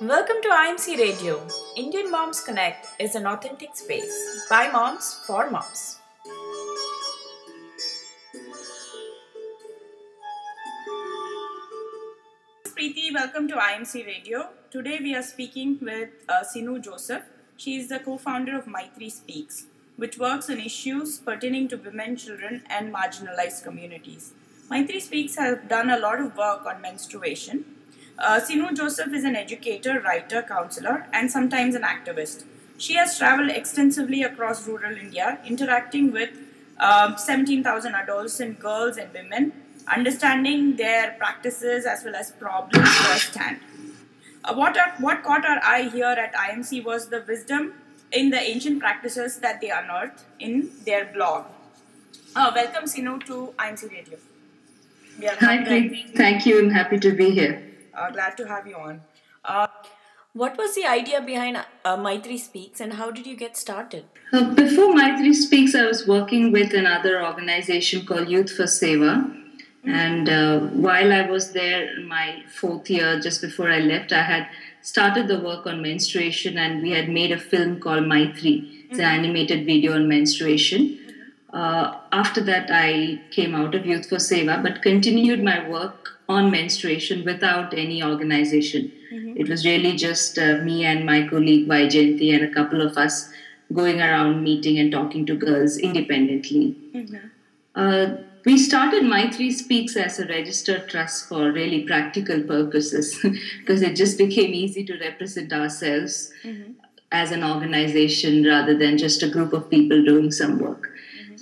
Welcome to IMC Radio. Indian Moms Connect is an authentic space by moms for moms. Preeti, welcome to IMC Radio. Today we are speaking with uh, Sinu Joseph. She is the co-founder of Maitri Speaks, which works on issues pertaining to women, children, and marginalized communities. Maitri Speaks has done a lot of work on menstruation. Uh, Sinu Joseph is an educator, writer, counselor, and sometimes an activist. She has traveled extensively across rural India, interacting with um, 17,000 adults and girls and women, understanding their practices as well as problems firsthand. Uh, what, are, what caught our eye here at IMC was the wisdom in the ancient practices that they unearthed in their blog. Uh, welcome, Sinu, to IMC Radio. Hi. Thank you. I'm happy to be here. Uh, glad to have you on. Uh, what was the idea behind uh, Maitri Speaks and how did you get started? Uh, before Maitri Speaks, I was working with another organization called Youth for Seva. Mm-hmm. And uh, while I was there my fourth year, just before I left, I had started the work on menstruation and we had made a film called Maitri. It's mm-hmm. an animated video on menstruation. Uh, after that, I came out of Youth for Seva, but continued my work on menstruation without any organization. Mm-hmm. It was really just uh, me and my colleague Vaijayanti and a couple of us going around meeting and talking to girls independently. Mm-hmm. Uh, we started Maitri Speaks as a registered trust for really practical purposes because it just became easy to represent ourselves mm-hmm. as an organization rather than just a group of people doing some work.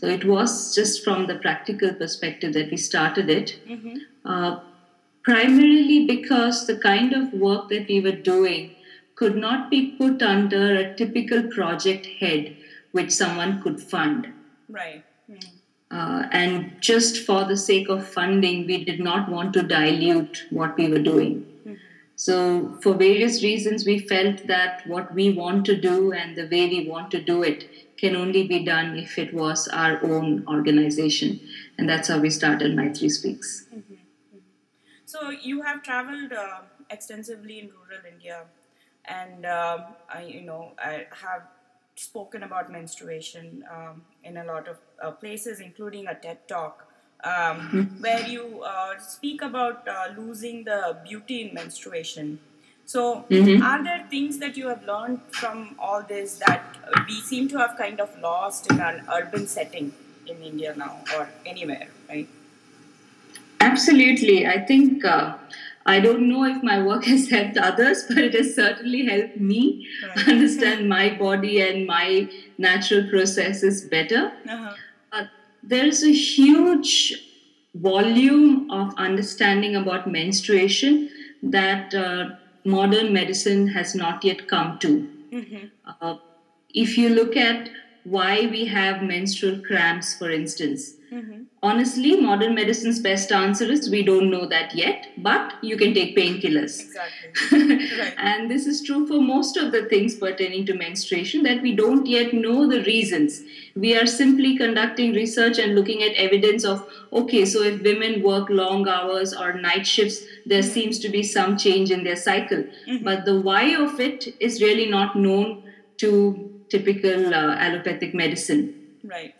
So it was just from the practical perspective that we started it. Mm-hmm. Uh, primarily because the kind of work that we were doing could not be put under a typical project head which someone could fund. Right. Mm-hmm. Uh, and just for the sake of funding, we did not want to dilute what we were doing. So, for various reasons, we felt that what we want to do and the way we want to do it can only be done if it was our own organization. And that's how we started Maitri Speaks. Mm-hmm. Mm-hmm. So you have traveled uh, extensively in rural India, and um, I, you know, I have spoken about menstruation um, in a lot of uh, places, including a TED talk. Um, mm-hmm. Where you uh, speak about uh, losing the beauty in menstruation, so, mm-hmm. are there things that you have learned from all this that we seem to have kind of lost in an urban setting in India now or anywhere, right? Absolutely. I think uh, I don't know if my work has helped others, but it has certainly helped me right. understand my body and my natural processes better. Uh-huh. Uh, there's a huge volume of understanding about menstruation that uh, modern medicine has not yet come to. Mm-hmm. Uh, if you look at why we have menstrual cramps, for instance, mm-hmm. honestly, modern medicine's best answer is we don't know that yet, but you can take painkillers. Exactly. right. And this is true for most of the things pertaining to menstruation that we don't yet know the reasons. We are simply conducting research and looking at evidence of okay, so if women work long hours or night shifts, there seems to be some change in their cycle. Mm-hmm. But the why of it is really not known to typical uh, allopathic medicine. Right.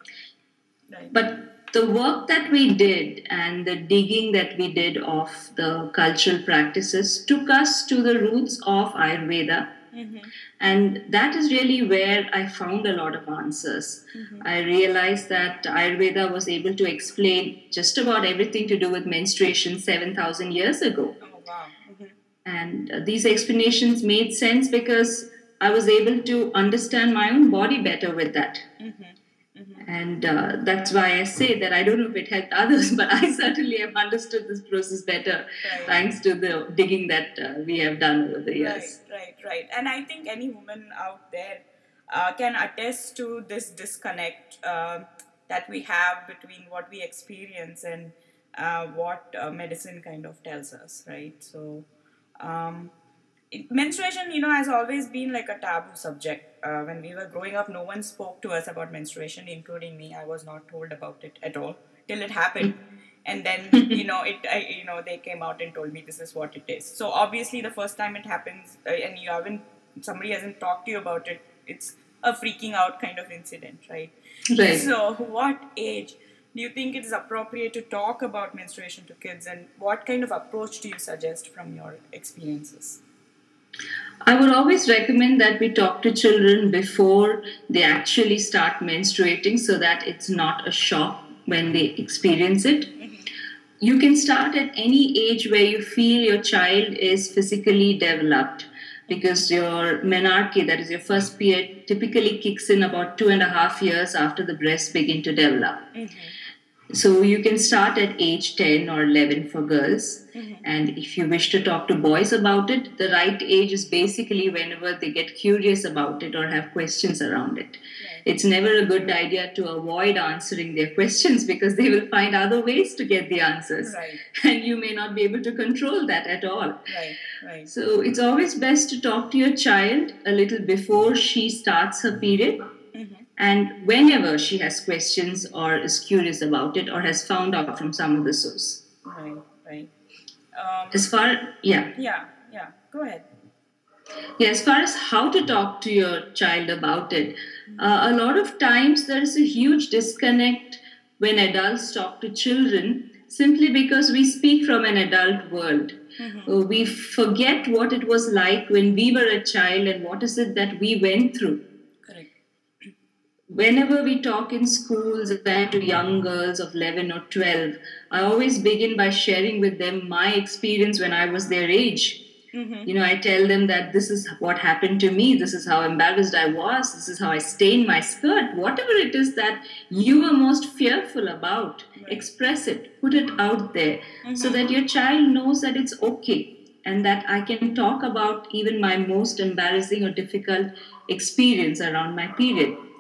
right. But the work that we did and the digging that we did of the cultural practices took us to the roots of Ayurveda. Mm-hmm. And that is really where I found a lot of answers. Mm-hmm. I realized that Ayurveda was able to explain just about everything to do with menstruation 7,000 years ago. Oh, wow. Mm-hmm. And uh, these explanations made sense because I was able to understand my own body better with that. Mm-hmm. Mm-hmm. And uh, that's why I say that I don't know if it helped others, but I certainly have understood this process better right. thanks to the digging that uh, we have done over the years. Right, right, right. And I think any woman out there uh, can attest to this disconnect uh, that we have between what we experience and uh, what uh, medicine kind of tells us, right? So, um, menstruation, you know, has always been like a taboo subject. Uh, when we were growing up, no one spoke to us about menstruation, including me. I was not told about it at all till it happened. and then you know it I, you know they came out and told me this is what it is so obviously the first time it happens uh, and you haven't somebody hasn't talked to you about it it's a freaking out kind of incident right Right. so what age do you think it is appropriate to talk about menstruation to kids and what kind of approach do you suggest from your experiences I would always recommend that we talk to children before they actually start menstruating so that it's not a shock when they experience it. You can start at any age where you feel your child is physically developed because your menarche, that is your first period, typically kicks in about two and a half years after the breasts begin to develop. Mm-hmm. So you can start at age 10 or 11 for girls. Mm-hmm. And if you wish to talk to boys about it, the right age is basically whenever they get curious about it or have questions around it. It's never a good idea to avoid answering their questions because they will find other ways to get the answers. Right. And you may not be able to control that at all. right right So it's always best to talk to your child a little before she starts her period mm-hmm. And whenever she has questions or is curious about it or has found out from some of the source. right right um, As far yeah. yeah yeah go ahead Yeah, as far as how to talk to your child about it, uh, a lot of times there is a huge disconnect when adults talk to children simply because we speak from an adult world. Uh, we forget what it was like when we were a child and what is it that we went through. Whenever we talk in schools and to young girls of 11 or 12, I always begin by sharing with them my experience when I was their age. Mm-hmm. You know, I tell them that this is what happened to me, this is how embarrassed I was, this is how I stained my skirt, whatever it is that you were most fearful about, express it, put it out there so that mm-hmm. your child knows that it's okay and that I can talk about even my most embarrassing or difficult experience around my period. right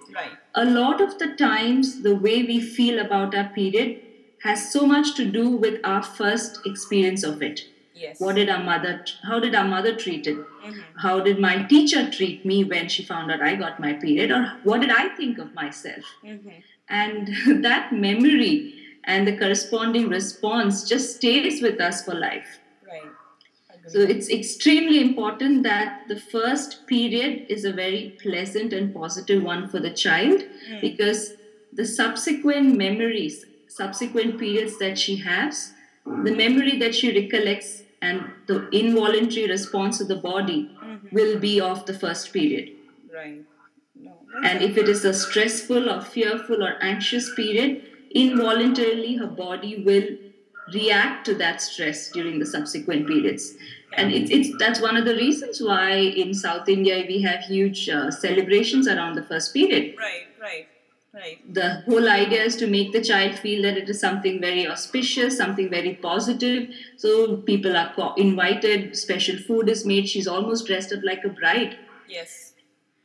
a lot of the times the way we feel about our period has so much to do with our first experience of it. Yes. What did our mother how did our mother treat it? Mm-hmm. How did my teacher treat me when she found out i got my period? Or what did i think of myself? Mm-hmm. And that memory and the corresponding response just stays with us for life. So it's extremely important that the first period is a very pleasant and positive one for the child hmm. because the subsequent memories, subsequent periods that she has, the memory that she recollects and the involuntary response of the body mm-hmm. will be of the first period. right. No And if it is a stressful or fearful or anxious period, involuntarily her body will react to that stress during the subsequent periods. And it's, it's that's one of the reasons why in South India we have huge uh, celebrations around the first period. right right right The whole idea is to make the child feel that it is something very auspicious, something very positive. So people are co- invited, special food is made. She's almost dressed up like a bride. yes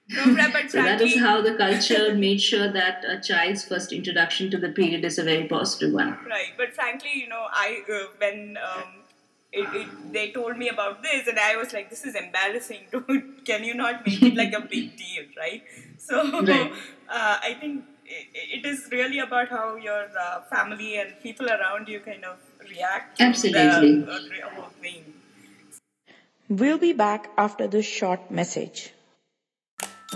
no but but So that is how the culture made sure that a child's first introduction to the period is a very positive one. Right, but frankly, you know, I uh, when um, it, it, they told me about this, and I was like, "This is embarrassing. Dude, can you not make it like a big deal, right?" So Right. uh, I think it, it is really about how your uh, family and people around you kind of react to Absolutely. the, uh, the whole thing. We'll be back after this short message.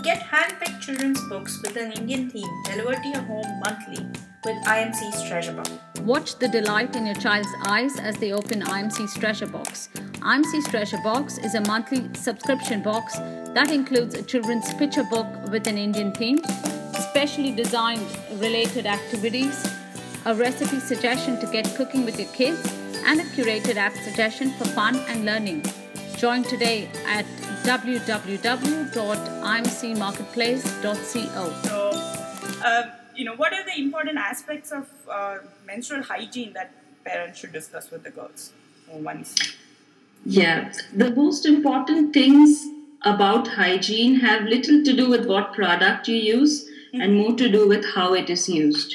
Get handpicked children's books with an Indian theme delivered to your home monthly with IMC's Treasure Box. Watch the delight in your child's eyes as they open IMC's Treasure Box. IMC's Treasure Box is a monthly subscription box that includes a children's picture book with an Indian theme, specially designed related activities, a recipe suggestion to get cooking with your kids, and a curated app suggestion for fun and learning. Join today at www.imcmarketplace.co. So, um, you know, what are the important aspects of uh, menstrual hygiene that parents should discuss with the girls once? Yeah, the most important things about hygiene have little to do with what product you use and more to do with how it is used.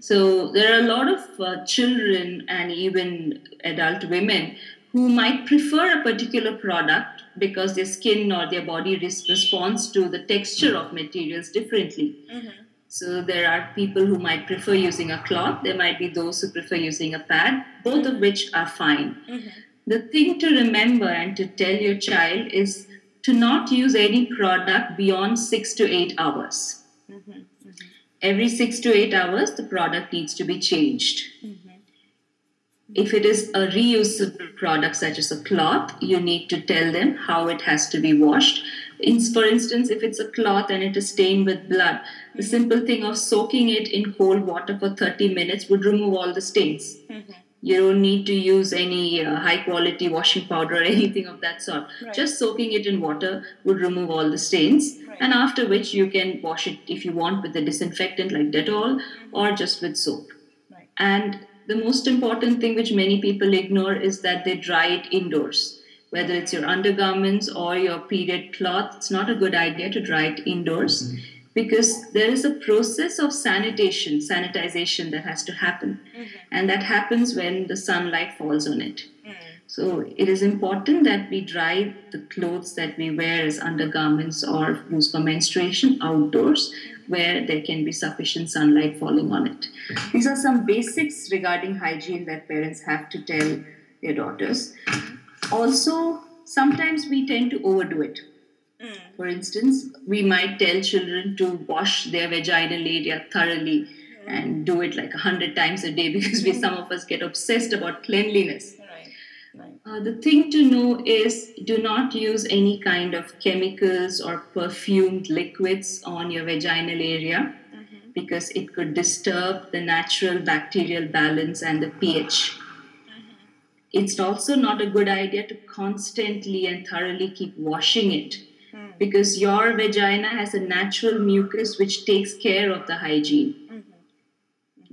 So there are a lot of uh, children and even adult women who might prefer a particular product because their skin or their body res- responds to the texture of materials differently. Mm-hmm. So there are people who might prefer using a cloth, there might be those who prefer using a pad, both of which are fine. Mm-hmm. The thing to remember and to tell your child is to not use any product beyond six to eight hours. Mm-hmm. Every six to eight hours, the product needs to be changed. If it is a reusable product, such as a cloth, you need to tell them how it has to be washed. In, for instance, if it's a cloth and it is stained with blood, the simple thing of soaking it in cold water for 30 minutes would remove all the stains. You don't need to use any uh, high quality washing powder or anything of that sort. Right. Just soaking it in water would remove all the stains. Right. And after which you can wash it if you want with a disinfectant like Dettol or just with soap. Right. And the most important thing which many people ignore is that they dry it indoors. Whether it's your undergarments or your period cloth, it's not a good idea to dry it indoors mm-hmm. because there is a process of sanitation, sanitization that has to happen. Mm-hmm. And that happens when the sunlight falls on it. Mm. So it is important that we dry the clothes that we wear as undergarments or use for menstruation outdoors where there can be sufficient sunlight falling on it. These are some basics regarding hygiene that parents have to tell their daughters. Also, sometimes we tend to overdo it. Hmm. For instance, we might tell children to wash their vaginal area thoroughly hmm. and do it like a hundred times a day because we some of us get obsessed about cleanliness. Uh, the thing to know is do not use any kind of chemicals or perfumed liquids on your vaginal area mm-hmm. because it could disturb the natural bacterial balance and the pH. Mm-hmm. It's also not a good idea to constantly and thoroughly keep washing it mm. because your vagina has a natural mucus which takes care of the hygiene.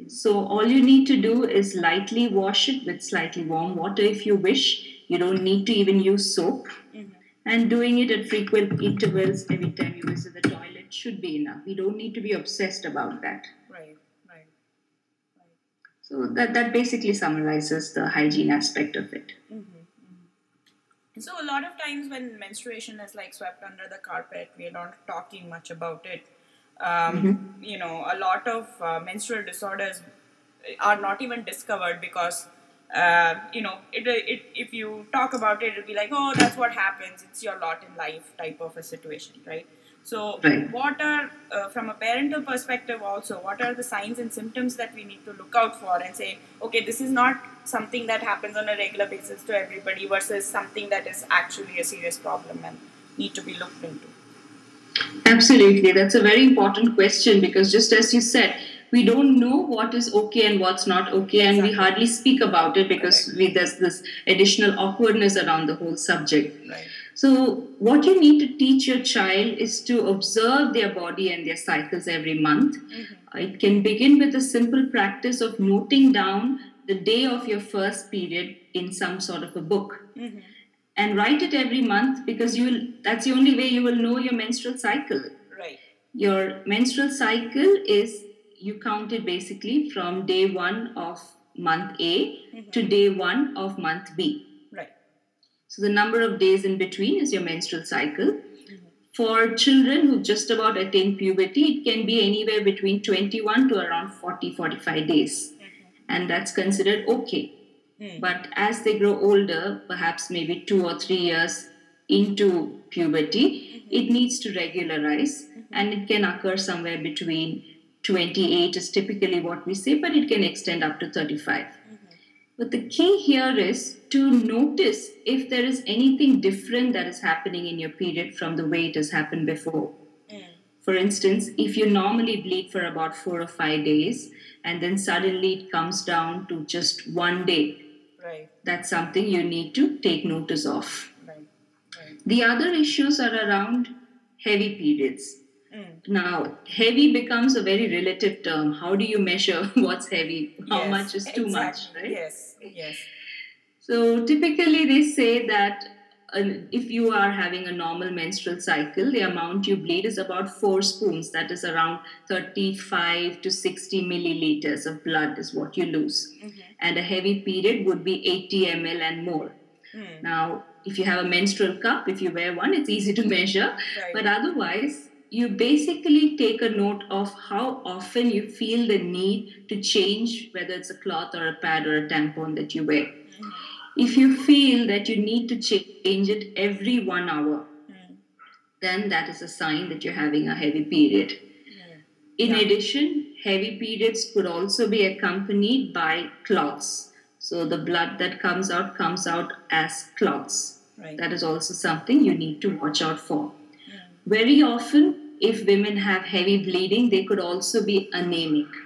So all you need to do is lightly wash it with slightly warm water if you wish. You don't need to even use soap. Mm-hmm. And doing it at frequent intervals every time you visit the toilet should be enough. We don't need to be obsessed about that. Right. Right. So that, that basically summarizes the hygiene aspect of it. Mm-hmm, mm-hmm. So a lot of times when menstruation is like swept under the carpet, we are not talking much about it. Um, You know, a lot of uh, menstrual disorders are not even discovered because uh, you know it, it if you talk about it, it'll be like, oh, that's what happens. It's your lot in life type of a situation, right? So, Right. what are uh, from a parental perspective also? What are the signs and symptoms that we need to look out for and say, okay, this is not something that happens on a regular basis to everybody versus something that is actually a serious problem and need to be looked into. Absolutely. That's a very important question because just as you said, we don't know what is okay and what's not okay, and we hardly speak about it because we, there's this additional awkwardness around the whole subject. Right. So, what you need to teach your child is to observe their body and their cycles every month. Mm-hmm. It can begin with a simple practice of noting down the day of your first period in some sort of a book. Mm-hmm. And write it every month because you will, that's the only way you will know your menstrual cycle. Right. Your menstrual cycle is you count it basically from day one of month A mm-hmm. to day one of month B. Right. So the number of days in between is your menstrual cycle. Mm-hmm. For children who just about attain puberty, it can be anywhere between 21 to around 40 45 days. Mm-hmm. And that's considered okay. Hmm. But as they grow older, perhaps maybe two or three years into puberty, hmm. it needs to regularize. Hmm. And it can occur somewhere between 28 is typically what we say, but it can extend up to 35. But the key here is to notice if there is anything different that is happening in your period from the way it has happened before. For instance, if you normally bleed for about four or five days and then suddenly it comes down to just one day, Right. that's something you need to take notice of. Right. Right. The other issues are around heavy periods. Mm. Now, heavy becomes a very relative term. How do you measure what's heavy? How Yes, much is too much, right? Yes. Yes. So typically, they say that if you are having a normal menstrual cycle, the amount you bleed is about four spoons. That is around 35 to 60 milliliters of blood is what you lose. And a heavy period would be 80 ml and more. Hmm. Now, if you have a menstrual cup, if you wear one, it's easy to measure. Right. But otherwise, you basically take a note of how often you feel the need to change whether it's a cloth or a pad or a tampon that you wear. Hmm. If you feel that you need to change it every one hour, hmm. then that is a sign that you're having a heavy period. In Yeah. addition, heavy periods could also be accompanied by clots. So the blood that comes out comes out as clots. Right. That is also something you need to watch out for. Hmm. Very often, if women have heavy bleeding, they could also be anemic.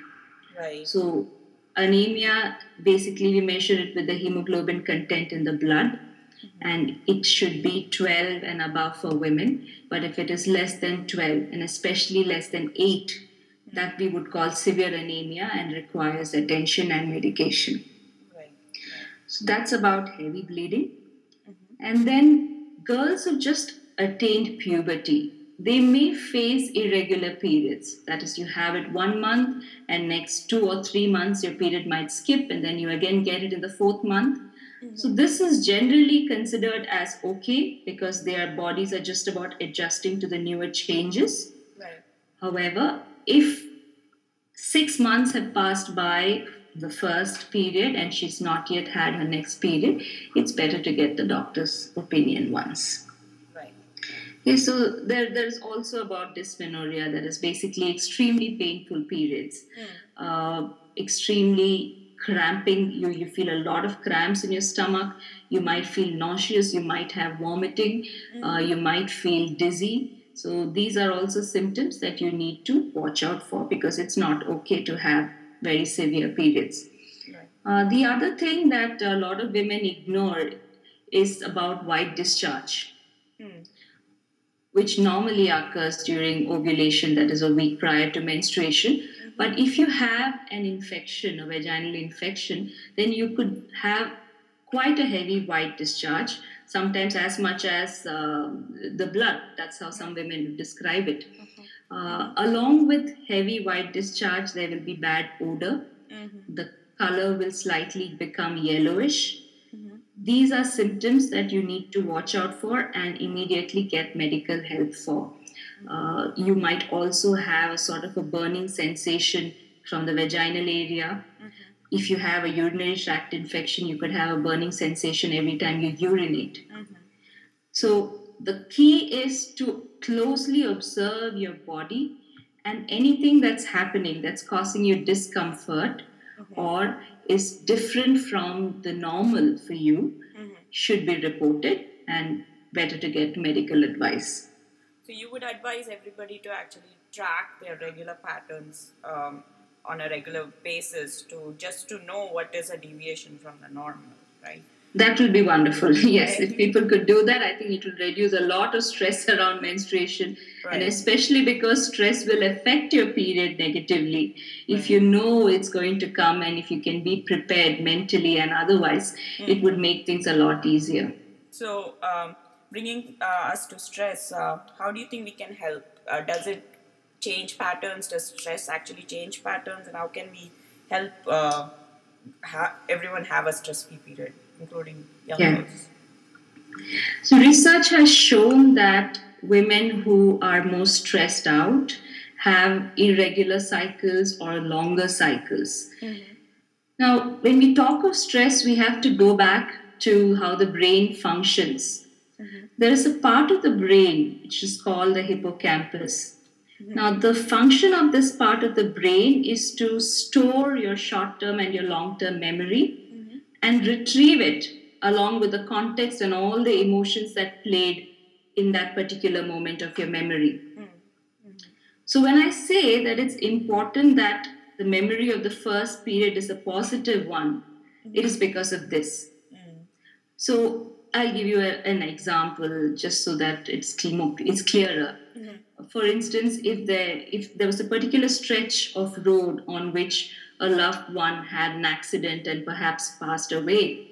Right. So, anemia basically we measure it with the hemoglobin content in the blood, mm-hmm. and it should be 12 and above for women. But if it is less than 12, and especially less than 8, mm-hmm. that we would call severe anemia and requires attention and medication. Right. So that's about heavy bleeding. Mm-hmm. And then girls who just attained puberty, they may face irregular periods. That is, you have it one month, and next two or three months, your period might skip, and then you again get it in the fourth month. Mm-hmm. So, this is generally considered as okay because their bodies are just about adjusting to the newer changes. Right. However, if six months have passed by the first period and she's not yet had her next period, it's better to get the doctor's opinion once. Okay, so there, there's also about dysmenorrhea that is basically extremely painful periods, uh, extremely cramping. You, you feel a lot of cramps in your stomach. You might feel nauseous. You might have vomiting. Uh, you might feel dizzy. So these are also symptoms that you need to watch out for because it's not okay to have very severe periods. Right. Uh, the other thing that a lot of women ignore is about white discharge, Mm. Which normally occurs during ovulation, that is a week prior to menstruation. But if you have an infection, a vaginal infection, then you could have quite a heavy white discharge, sometimes as much as uh, the blood. That's how some women describe it. Uh, along with heavy white discharge, there will be bad odor. The color will slightly become yellowish. These are symptoms that you need to watch out for and immediately get medical help for. Uh, you might also have a sort of a burning sensation from the vaginal area. If you have a urinary tract infection, you could have a burning sensation every time you urinate. So, the key is to closely observe your body and anything that's happening that's causing you discomfort or is different from the normal for you should be reported and better to get medical advice. So you would advise everybody to actually track their regular patterns um, on a regular basis to just to know what is a deviation from the normal, right? That will be wonderful. Yes, Right. if people could do that, I think it will reduce a lot of stress around menstruation, and especially because stress will affect your period negatively. If you know it's going to come, and if you can be prepared mentally and otherwise, it would make things a lot easier. So um, bringing uh, us to stress, uh, how do you think we can help? Uh, does it change patterns? Does stress actually change patterns? And how can we help uh, ha- everyone have a stress-free period, including young Yeah. girls? So, research has shown that women who are most stressed out have irregular cycles or longer cycles. Mm-hmm. Now, when we talk of stress, we have to go back to how the brain functions. Mm-hmm. There is a part of the brain which is called the hippocampus. Mm-hmm. Now, the function of this part of the brain is to store your short term and your long term memory and retrieve it along with the context and all the emotions that played in that particular moment of your memory. Mm. Mm. So, when I say that it's important that the memory of the first period is a positive one, it is because of this. Mm. So, I'll give you a- an example just so that it's, cl- it's clearer. Mm-hmm. For instance, if there if there was a particular stretch of road on which a loved one had an accident and perhaps passed away,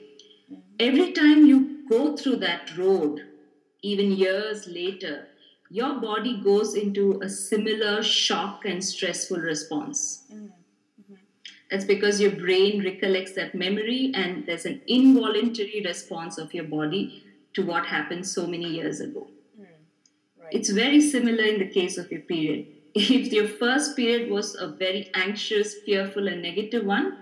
every time you go through that road, even years later, your body goes into a similar shock and stressful response. That's because your brain recollects that memory and there's an involuntary response of your body to what happened so many years ago. Hmm. Right. It's very similar in the case of your period. If your first period was a very anxious, fearful, and negative one,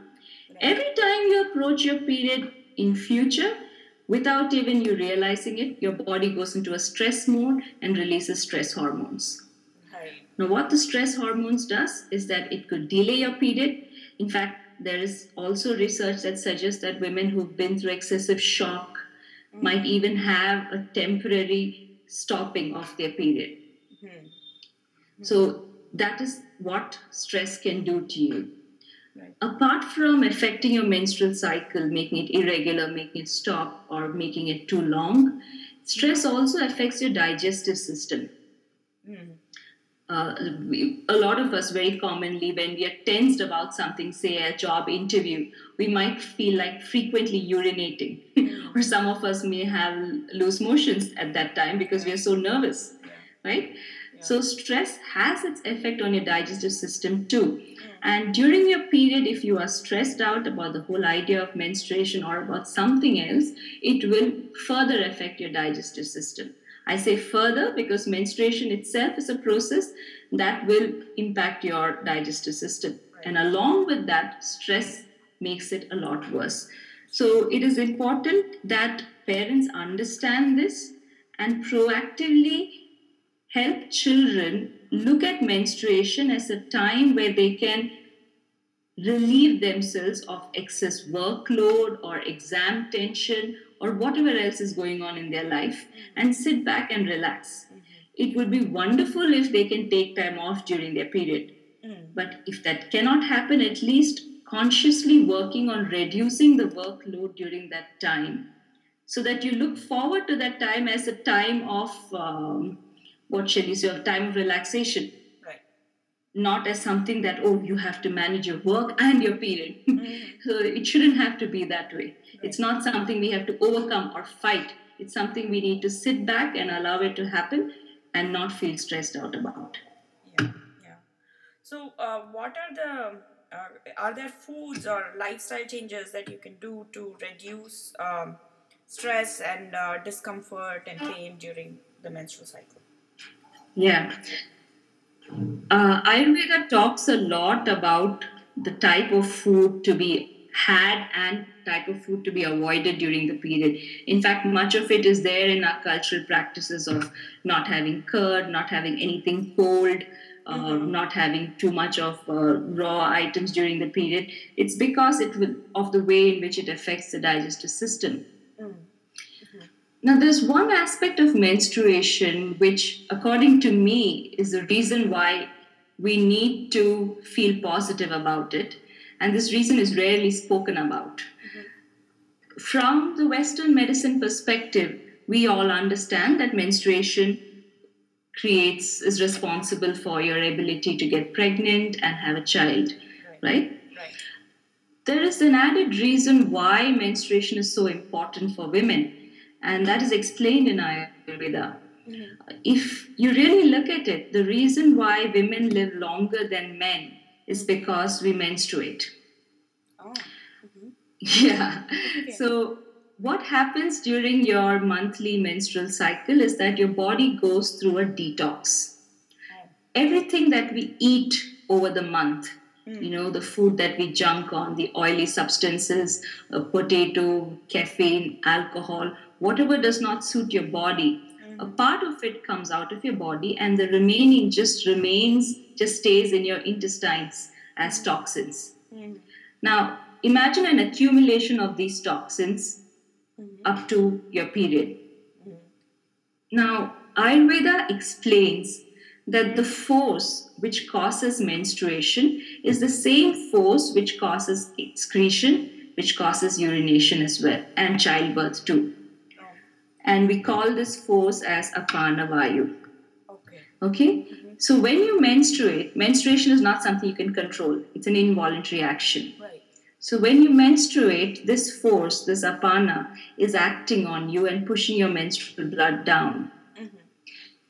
every time you approach your period in future, without even you realizing it, your body goes into a stress mode and releases stress hormones. Right. Now, what the stress hormones does is that it could delay your period. In fact, there is also research that suggests that women who've been through excessive shock mm. might even have a temporary stopping of their period. Mm-hmm. So that is what stress can do to you. Right. Apart from affecting your menstrual cycle, making it irregular, making it stop, or making it too long, stress also affects your digestive system. Uh, we, a lot of us very commonly when we are tensed about something say a job interview we might feel like frequently urinating or some of us may have loose motions at that time because we are so nervous right so stress has its effect on your digestive system too mm. and during your period if you are stressed out about the whole idea of menstruation or about something else it will further affect your digestive system I say further because menstruation itself is a process that will impact your digestive system. And along with that, stress makes it a lot worse. So it is important that parents understand this and proactively help children look at menstruation as a time where they can relieve themselves of excess workload or exam tension or whatever else is going on in their life and sit back and relax. It would be wonderful if they can take time off during their period. But if that cannot happen, at least consciously working on reducing the workload during that time so that you look forward to that time as a time of um, what shall you say, a time of relaxation Right. not as something that oh you have to manage your work and your period so it shouldn't have to be that way it's not something we have to overcome or fight it's something we need to sit back and allow it to happen and not feel stressed out about Yeah. Yeah. So, uh, what are the uh, are there foods or lifestyle changes that you can do to reduce um, stress and uh, discomfort and pain during the menstrual cycle? Yeah uh, ayurveda talks a lot about the type of food to be had and type of food to be avoided during the period. In fact, much of it is there in our cultural practices of not having curd, not having anything cold, uh, not having too much of uh, raw items during the period. It's because it will, of the way in which it affects the digestive system. Now, there's one aspect of menstruation which, according to me, is the reason why we need to feel positive about it. And this reason is rarely spoken about. Mm-hmm. From the Western medicine perspective, we all understand that menstruation creates, is responsible for your ability to get pregnant and have a child, right? Right. There is an added reason why menstruation is so important for women, and that is explained in Ayurveda. Mm-hmm. If you really look at it, the reason why women live longer than men is because we menstruate. Oh. Mm-hmm. Yeah. Okay. So, what happens during your monthly menstrual cycle is that your body goes through a detox. Oh. Everything that we eat over the month, mm. you know, the food that we junk on, the oily substances, uh, potato, caffeine, alcohol, whatever does not suit your body, a mm. part of it comes out of your body, and the remaining just remains, just stays in your intestines as toxins. Mm. Now, imagine an accumulation of these toxins mm. up to your period. Now, Ayurveda explains that the force which causes menstruation is the same force which causes excretion, which causes urination as well, and childbirth too. And we call this force as apana vayu. Okay. Okay? So when you menstruate, menstruation is not something you can control. It's an involuntary action. Right. So when you menstruate, this force, this apana, is acting on you and pushing your menstrual blood down. Mm-hmm.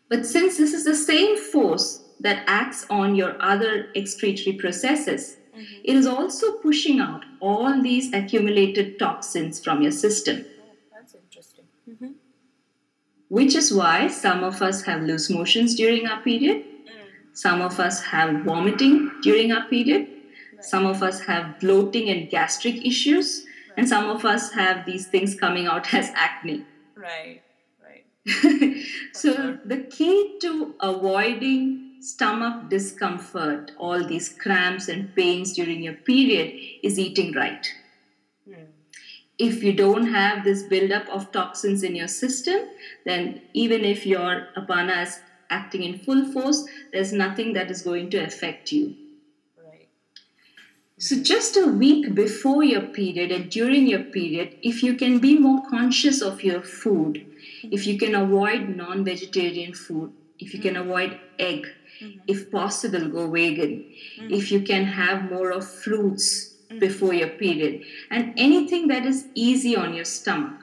But since this is the same force that acts on your other excretory processes, it is also pushing out all these accumulated toxins from your system. Which is why some of us have loose motions during our period, some of us have vomiting during our period, some of us have bloating and gastric issues, and some of us have these things coming out as acne. Right. Right. so the key to avoiding stomach discomfort, all these cramps and pains during your period, is eating right. If you don't have this buildup of toxins in your system, then even if your apana is acting in full force, there's nothing that is going to affect you. Right. So, just a week before your period and during your period, if you can be more conscious of your food, if you can avoid non vegetarian food, if you can mm-hmm. avoid egg, mm-hmm. if possible, go vegan, mm-hmm. if you can have more of fruits Mm. before your period, and anything that is easy on your stomach.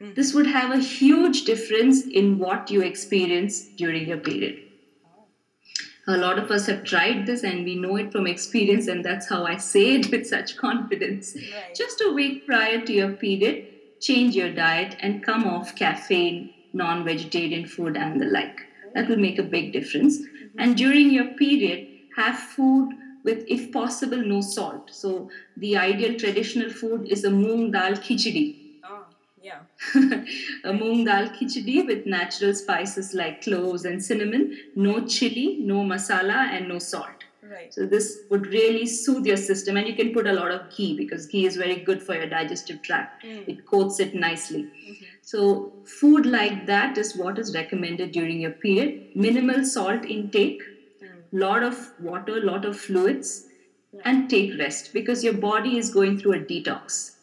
Mm. This would have a huge difference in what you experience during your period. Oh. A lot of us have tried this and we know it from experience, and that's how I say it with such confidence. Right. Just a week prior to your period, change your diet and come off caffeine, non vegetarian food, and the like. That oh. will make a big difference. Mm-hmm. And during your period, have food with, if possible, no salt. So, the ideal traditional food is a moong dal khichdi Oh, yeah. a moong dal khichdi with natural spices like cloves and cinnamon, no chili, no masala, and no salt. Right. So this would really soothe your system, and you can put a lot of ghee because ghee is very good for your digestive tract. Mm. It coats it nicely. Mm-hmm. So food like that is what is recommended during your period. Minimal salt intake, lot of water, lot of fluids, and take rest because your body is going through a detox.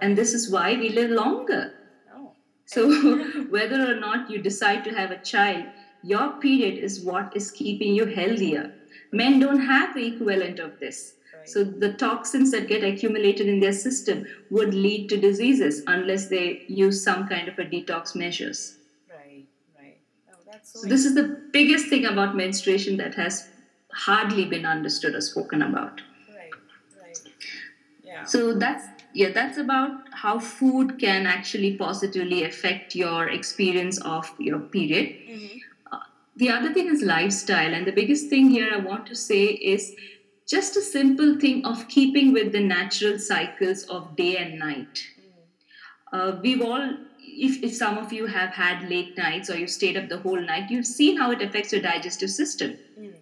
And this is why we live longer. Oh. So, whether or not you decide to have a child, your period is what is keeping you healthier. Men don't have the equivalent of this. Right. So, the toxins that get accumulated in their system would lead to diseases unless they use some kind of a detox measures. Right. Right. Oh, that's so. So, this is the biggest thing about menstruation that has hardly been understood or spoken about. right. Right. Yeah. So that's yeah, that's about how food can actually positively affect your experience of your period. Uh, the other thing is lifestyle, and the biggest thing here I want to say is just a simple thing of keeping with the natural cycles of day and night. Uh, we've all, if, if some of you have had late nights or you stayed up the whole night, you've seen how it affects your digestive system, mm-hmm.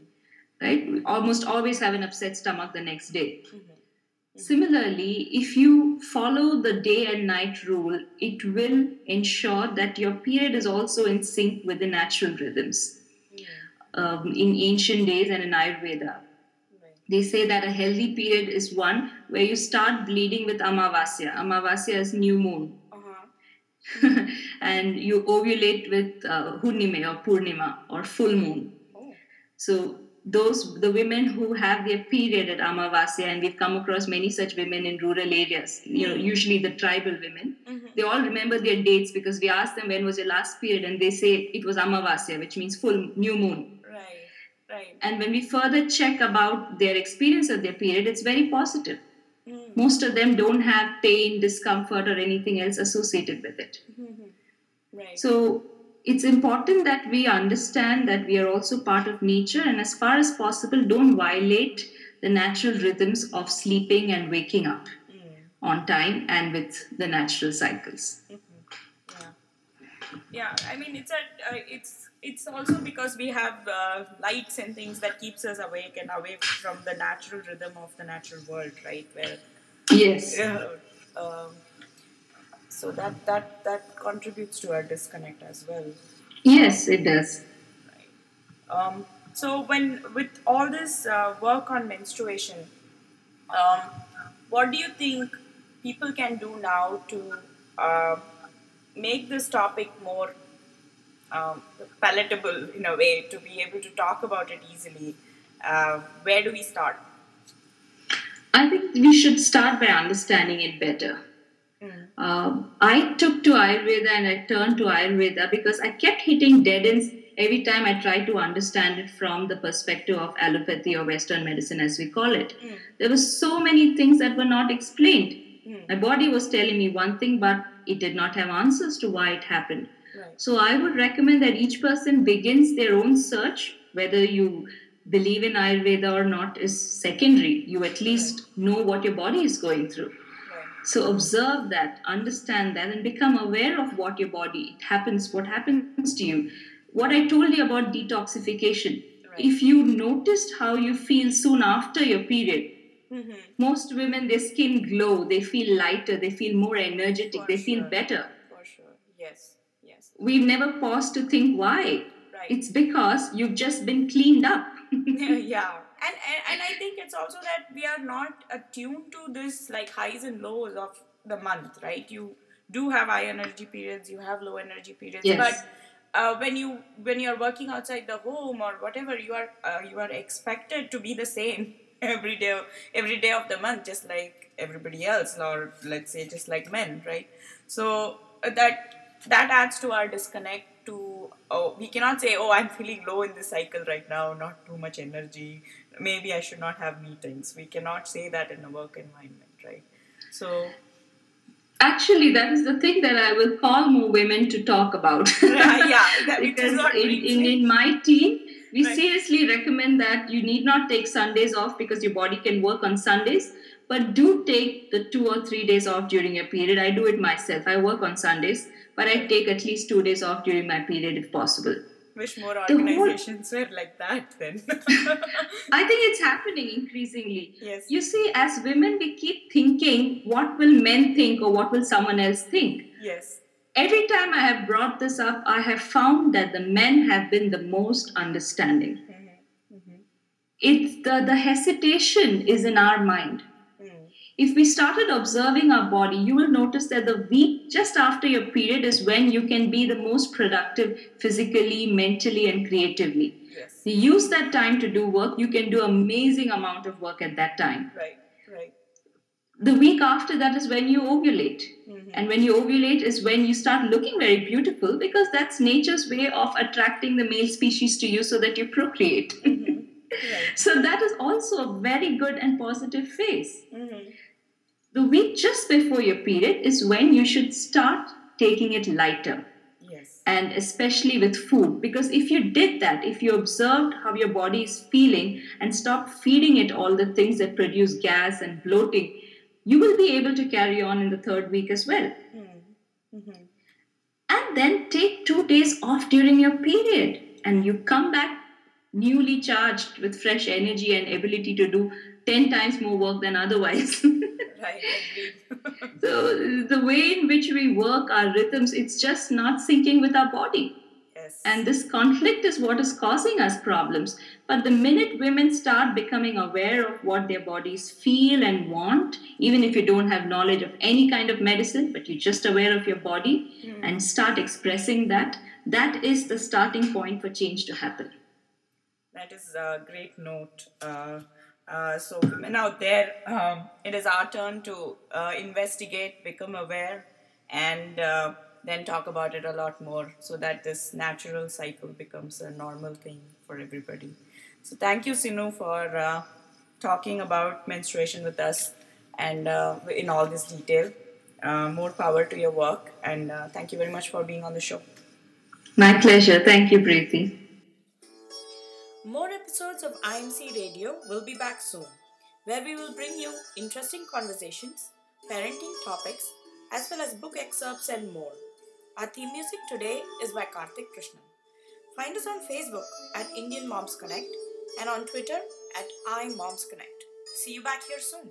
right? We almost always have an upset stomach the next day. Mm-hmm. Mm-hmm. Similarly, if you follow the day and night rule, it will ensure that your period is also in sync with the natural rhythms. Um, in ancient days and in Ayurveda, they say that a healthy period is one where you start bleeding with Amavasya. Amavasya is new moon. And you ovulate with uh, Hunime or Purnima or full moon. Oh. So those the women who have their period at Amavasya, and we've come across many such women in rural areas. You know, usually the tribal women. They all remember their dates because we ask them when was your last period, and they say it was Amavasya, which means full new moon. Right. Right. And when we further check about their experience of their period, it's very positive. Mm. Most of them don't have pain, discomfort, or anything else associated with it. Right. So it's important that we understand that we are also part of nature and as far as possible don't violate the natural rhythms of sleeping and waking up on time and with the natural cycles. yeah. Yeah. I mean, it's a. Uh, it's it's also because we have uh, lights and things that keeps us awake and away from the natural rhythm of the natural world, right? Where Yes. Yeah. Um, so that that that contributes to our disconnect as well. Yes, it does. Um, so when with all this uh, work on menstruation, um, what do you think people can do now to uh, make this topic more um, palatable in a way to be able to talk about it easily? Uh, where do we start? I think we should start by understanding it better. Um, I took to Ayurveda and I turned to Ayurveda because I kept hitting dead ends every time I tried to understand it from the perspective of allopathy or Western medicine, as we call it. There were so many things that were not explained. My body was telling me one thing, but it did not have answers to why it happened. Right. So I would recommend that each person begins their own search, whether you believe in Ayurveda or not is secondary. You at least know what your body is going through. Right. So observe that, understand that, and become aware of what your body happens, what happens to you. What I told you about detoxification. If you noticed how you feel soon after your period, Mm-hmm. most women their skin glow, they feel lighter, they feel more energetic, For they feel sure. better. For sure. Yes. Yes. We've never paused to think why. Right. It's because you've just been cleaned up. yeah and, and and i think it's also that we are not attuned to this like highs and lows of the month right you do have high energy periods you have low energy periods Yes. but uh, when you when you're working outside the home or whatever you are uh, you are expected to be the same every day every day of the month just like everybody else or let's say just like men right so uh, that that adds to our disconnect to oh we cannot say oh i'm feeling low in this cycle right now not too much energy maybe i should not have meetings we cannot say that in a work environment right so Actually, that is the thing that I will call more women to talk about. yeah that because in, in, in my team, we Right. seriously recommend that you need not take Sundays off because your body can work on Sundays, but do take the two or three days off during your period. I do it myself. I work on Sundays, but I'd take at least two days off during my period if possible. wish more the whole- organizations were like that then I think it's happening increasingly. yes You see, as women, we keep thinking, what will men think or what will someone else think? yes Every time I have brought this up, I have found that the men have been the most understanding. Mm-hmm. Mm-hmm. It's the, the hesitation is in our mind. If we started observing our body, you will notice that the week just after your period is when you can be the most productive physically, mentally, and creatively. yes You use that time to do work, you can do amazing amount of work at that time. right right The week after that is when you ovulate. Mhm. And when you ovulate is when you start looking very beautiful because that's nature's way of attracting the male species to you so that you procreate. right so that is also a very good and positive phase. Mhm. The week just before your period is when you should start taking it lighter. Yes. And especially with food because if you did that if you observed how your body is feeling and stopped feeding it all the things that produce gas and bloating you will be able to carry on in the third week as well. Mhm. and then take two days off during your period and you come back newly charged with fresh energy and ability to do 10 times more work than otherwise. Right so the way in which we work our rhythms it's just not syncing with our body. Yes. And this conflict is what is causing us problems. But the minute women start becoming aware of what their bodies feel and want even if you don't have knowledge of any kind of medicine but you're just aware of your body and start expressing that that is the starting point for change to happen. That is a great note. Uh, uh, so, women out there, um, it is our turn to uh, investigate, become aware, and uh, then talk about it a lot more so that this natural cycle becomes a normal thing for everybody. So, thank you, Sinu, for uh, talking about menstruation with us and uh, in all this detail. More power to your work, and thank you very much for being on the show. my pleasure thank you preeti More episodes of IMC Radio will be back soon, where we will bring you interesting conversations, parenting topics, as well as book excerpts and more. Our theme music today is by Karthik Krishnan. Find us on Facebook at Indian Moms Connect and on Twitter at iMomsConnect. See you back here soon.